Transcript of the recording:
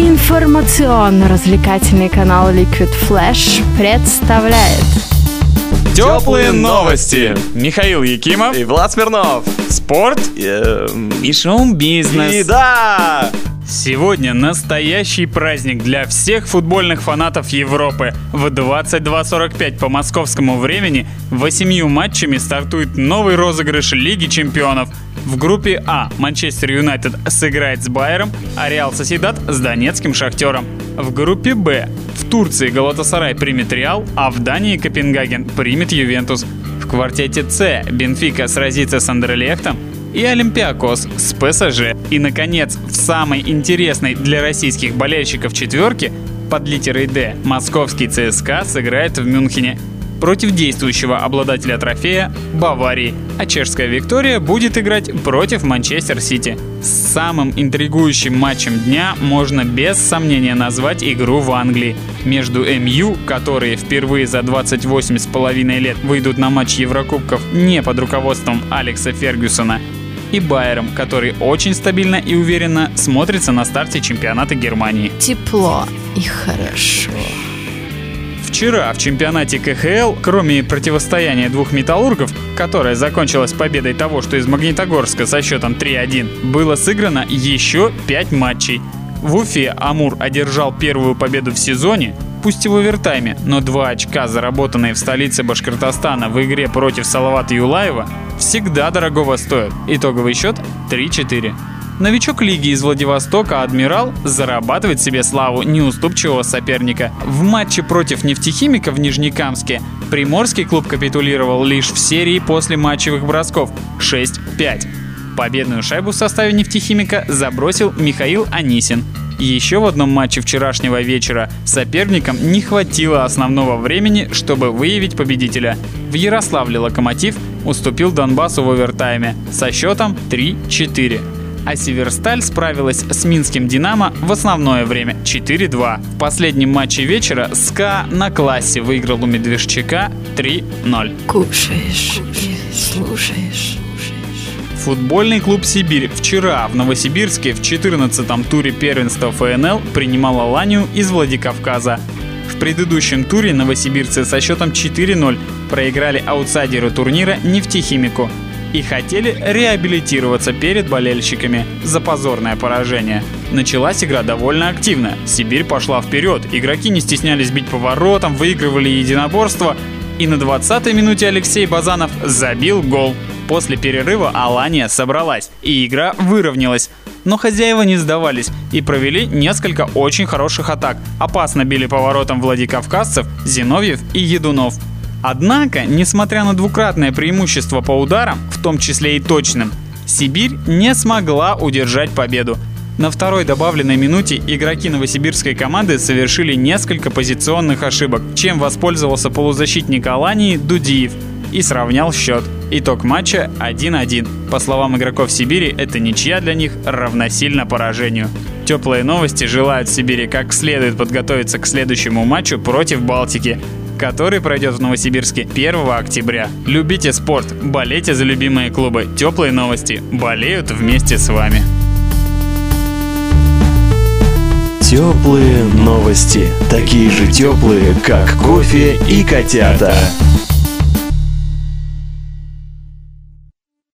Информационно-развлекательный канал Liquid Flash представляет Теплые новости. Михаил Якимов. И Влад Смирнов. Спорт Эм, и шоу-бизнес. И да! Сегодня настоящий праздник для всех футбольных фанатов Европы. В 22.45 по московскому времени восемью матчами стартует новый розыгрыш Лиги Чемпионов. В группе А Манчестер Юнайтед сыграет с Байером, а Реал Сосьедад с Донецким Шахтером. В группе Б в Турции Галатасарай примет Реал, а в Дании Копенгаген примет Ювентус. В квартете С Бенфика сразится с Андерлехтом, и Олимпиакос с ПСЖ. И, наконец, в самой интересной для российских болельщиков четверке под литерой «Д» московский ЦСКА сыграет в Мюнхене против действующего обладателя трофея Баварии, а чешская Виктория будет играть против Манчестер Сити. Самым интригующим матчем дня можно без сомнения назвать игру в Англии между МЮ, которые впервые за 28 с половиной лет выйдут на матч Еврокубков не под руководством Алекса Фергюсона, и Байером, который очень стабильно и уверенно смотрится на старте чемпионата Германии. Тепло и хорошо. Вчера в чемпионате КХЛ, кроме противостояния двух металлургов, которое закончилось победой того, что из Магнитогорска со счетом 3-1, было сыграно еще 5 матчей. В Уфе Амур одержал первую победу в сезоне, пусть и в овертайме, но два очка, заработанные в столице Башкортостана в игре против Салавата Юлаева, всегда дорогого стоят. Итоговый счет 3-4. Новичок лиги из Владивостока «Адмирал» зарабатывает себе славу неуступчивого соперника. В матче против нефтехимика в Нижнекамске приморский клуб капитулировал лишь в серии после матчевых бросков 6-5. Победную шайбу в составе нефтехимика забросил Михаил Анисин. Еще в одном матче вчерашнего вечера соперникам не хватило основного времени, чтобы выявить победителя. В Ярославле «Локомотив» уступил Донбассу в овертайме со счетом 3-4 а Северсталь справилась с Минским «Динамо» в основное время 4-2. В последнем матче вечера СКА на классе выиграл у Медвежчака 3-0. Кушаешь слушаешь. Футбольный клуб «Сибирь» вчера в Новосибирске в 14-м туре первенства ФНЛ принимал Аланию из Владикавказа. В предыдущем туре новосибирцы со счетом 4-0 проиграли аутсайдеру турнира «Нефтехимику» и хотели реабилитироваться перед болельщиками за позорное поражение. Началась игра довольно активно. Сибирь пошла вперед, игроки не стеснялись бить по воротам, выигрывали единоборство, и на 20-й минуте Алексей Базанов забил гол. После перерыва Алания собралась, и игра выровнялась. Но хозяева не сдавались и провели несколько очень хороших атак. Опасно били по воротам Владикавказцев, Зиновьев и Едунов. Однако, несмотря на двукратное преимущество по ударам, в том числе и точным, Сибирь не смогла удержать победу. На второй добавленной минуте игроки новосибирской команды совершили несколько позиционных ошибок, чем воспользовался полузащитник Алании Дудиев и сравнял счет. Итог матча 1-1. По словам игроков Сибири, это ничья для них равносильно поражению. Теплые новости желают Сибири как следует подготовиться к следующему матчу против Балтики который пройдет в Новосибирске 1 октября. Любите спорт, болейте за любимые клубы. Теплые новости болеют вместе с вами. Теплые новости. Такие же теплые, как кофе и котята.